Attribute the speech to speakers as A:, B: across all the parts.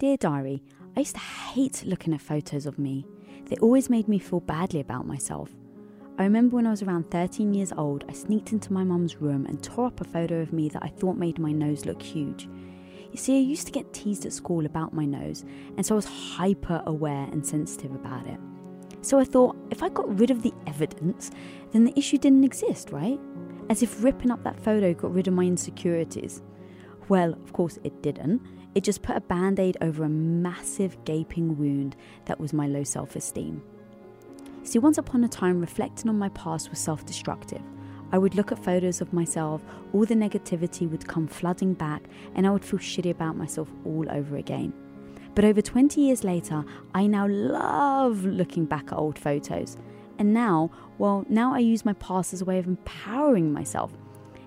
A: Dear Diary, I used to hate looking at photos of me. They always made me feel badly about myself. I remember when I was around 13 years old, I sneaked into my mum's room and tore up a photo of me that I thought made my nose look huge. You see, I used to get teased at school about my nose, and so I was hyper aware and sensitive about it. So I thought, if I got rid of the evidence, then the issue didn't exist, right? As if ripping up that photo got rid of my insecurities. Well, of course, it didn't. It just put a band aid over a massive gaping wound that was my low self esteem. See, once upon a time, reflecting on my past was self destructive. I would look at photos of myself, all the negativity would come flooding back, and I would feel shitty about myself all over again. But over 20 years later, I now love looking back at old photos. And now, well, now I use my past as a way of empowering myself.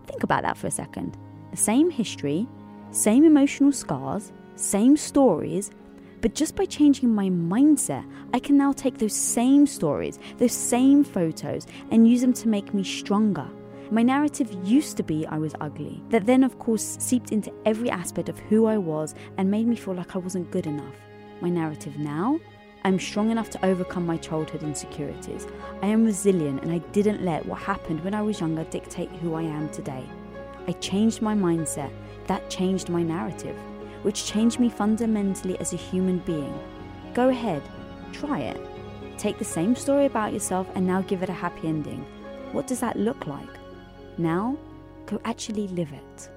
A: Think about that for a second. The same history, same emotional scars, same stories, but just by changing my mindset, I can now take those same stories, those same photos, and use them to make me stronger. My narrative used to be I was ugly, that then, of course, seeped into every aspect of who I was and made me feel like I wasn't good enough. My narrative now I'm strong enough to overcome my childhood insecurities. I am resilient and I didn't let what happened when I was younger dictate who I am today. I changed my mindset. That changed my narrative, which changed me fundamentally as a human being. Go ahead, try it. Take the same story about yourself and now give it a happy ending. What does that look like? Now, go actually live it.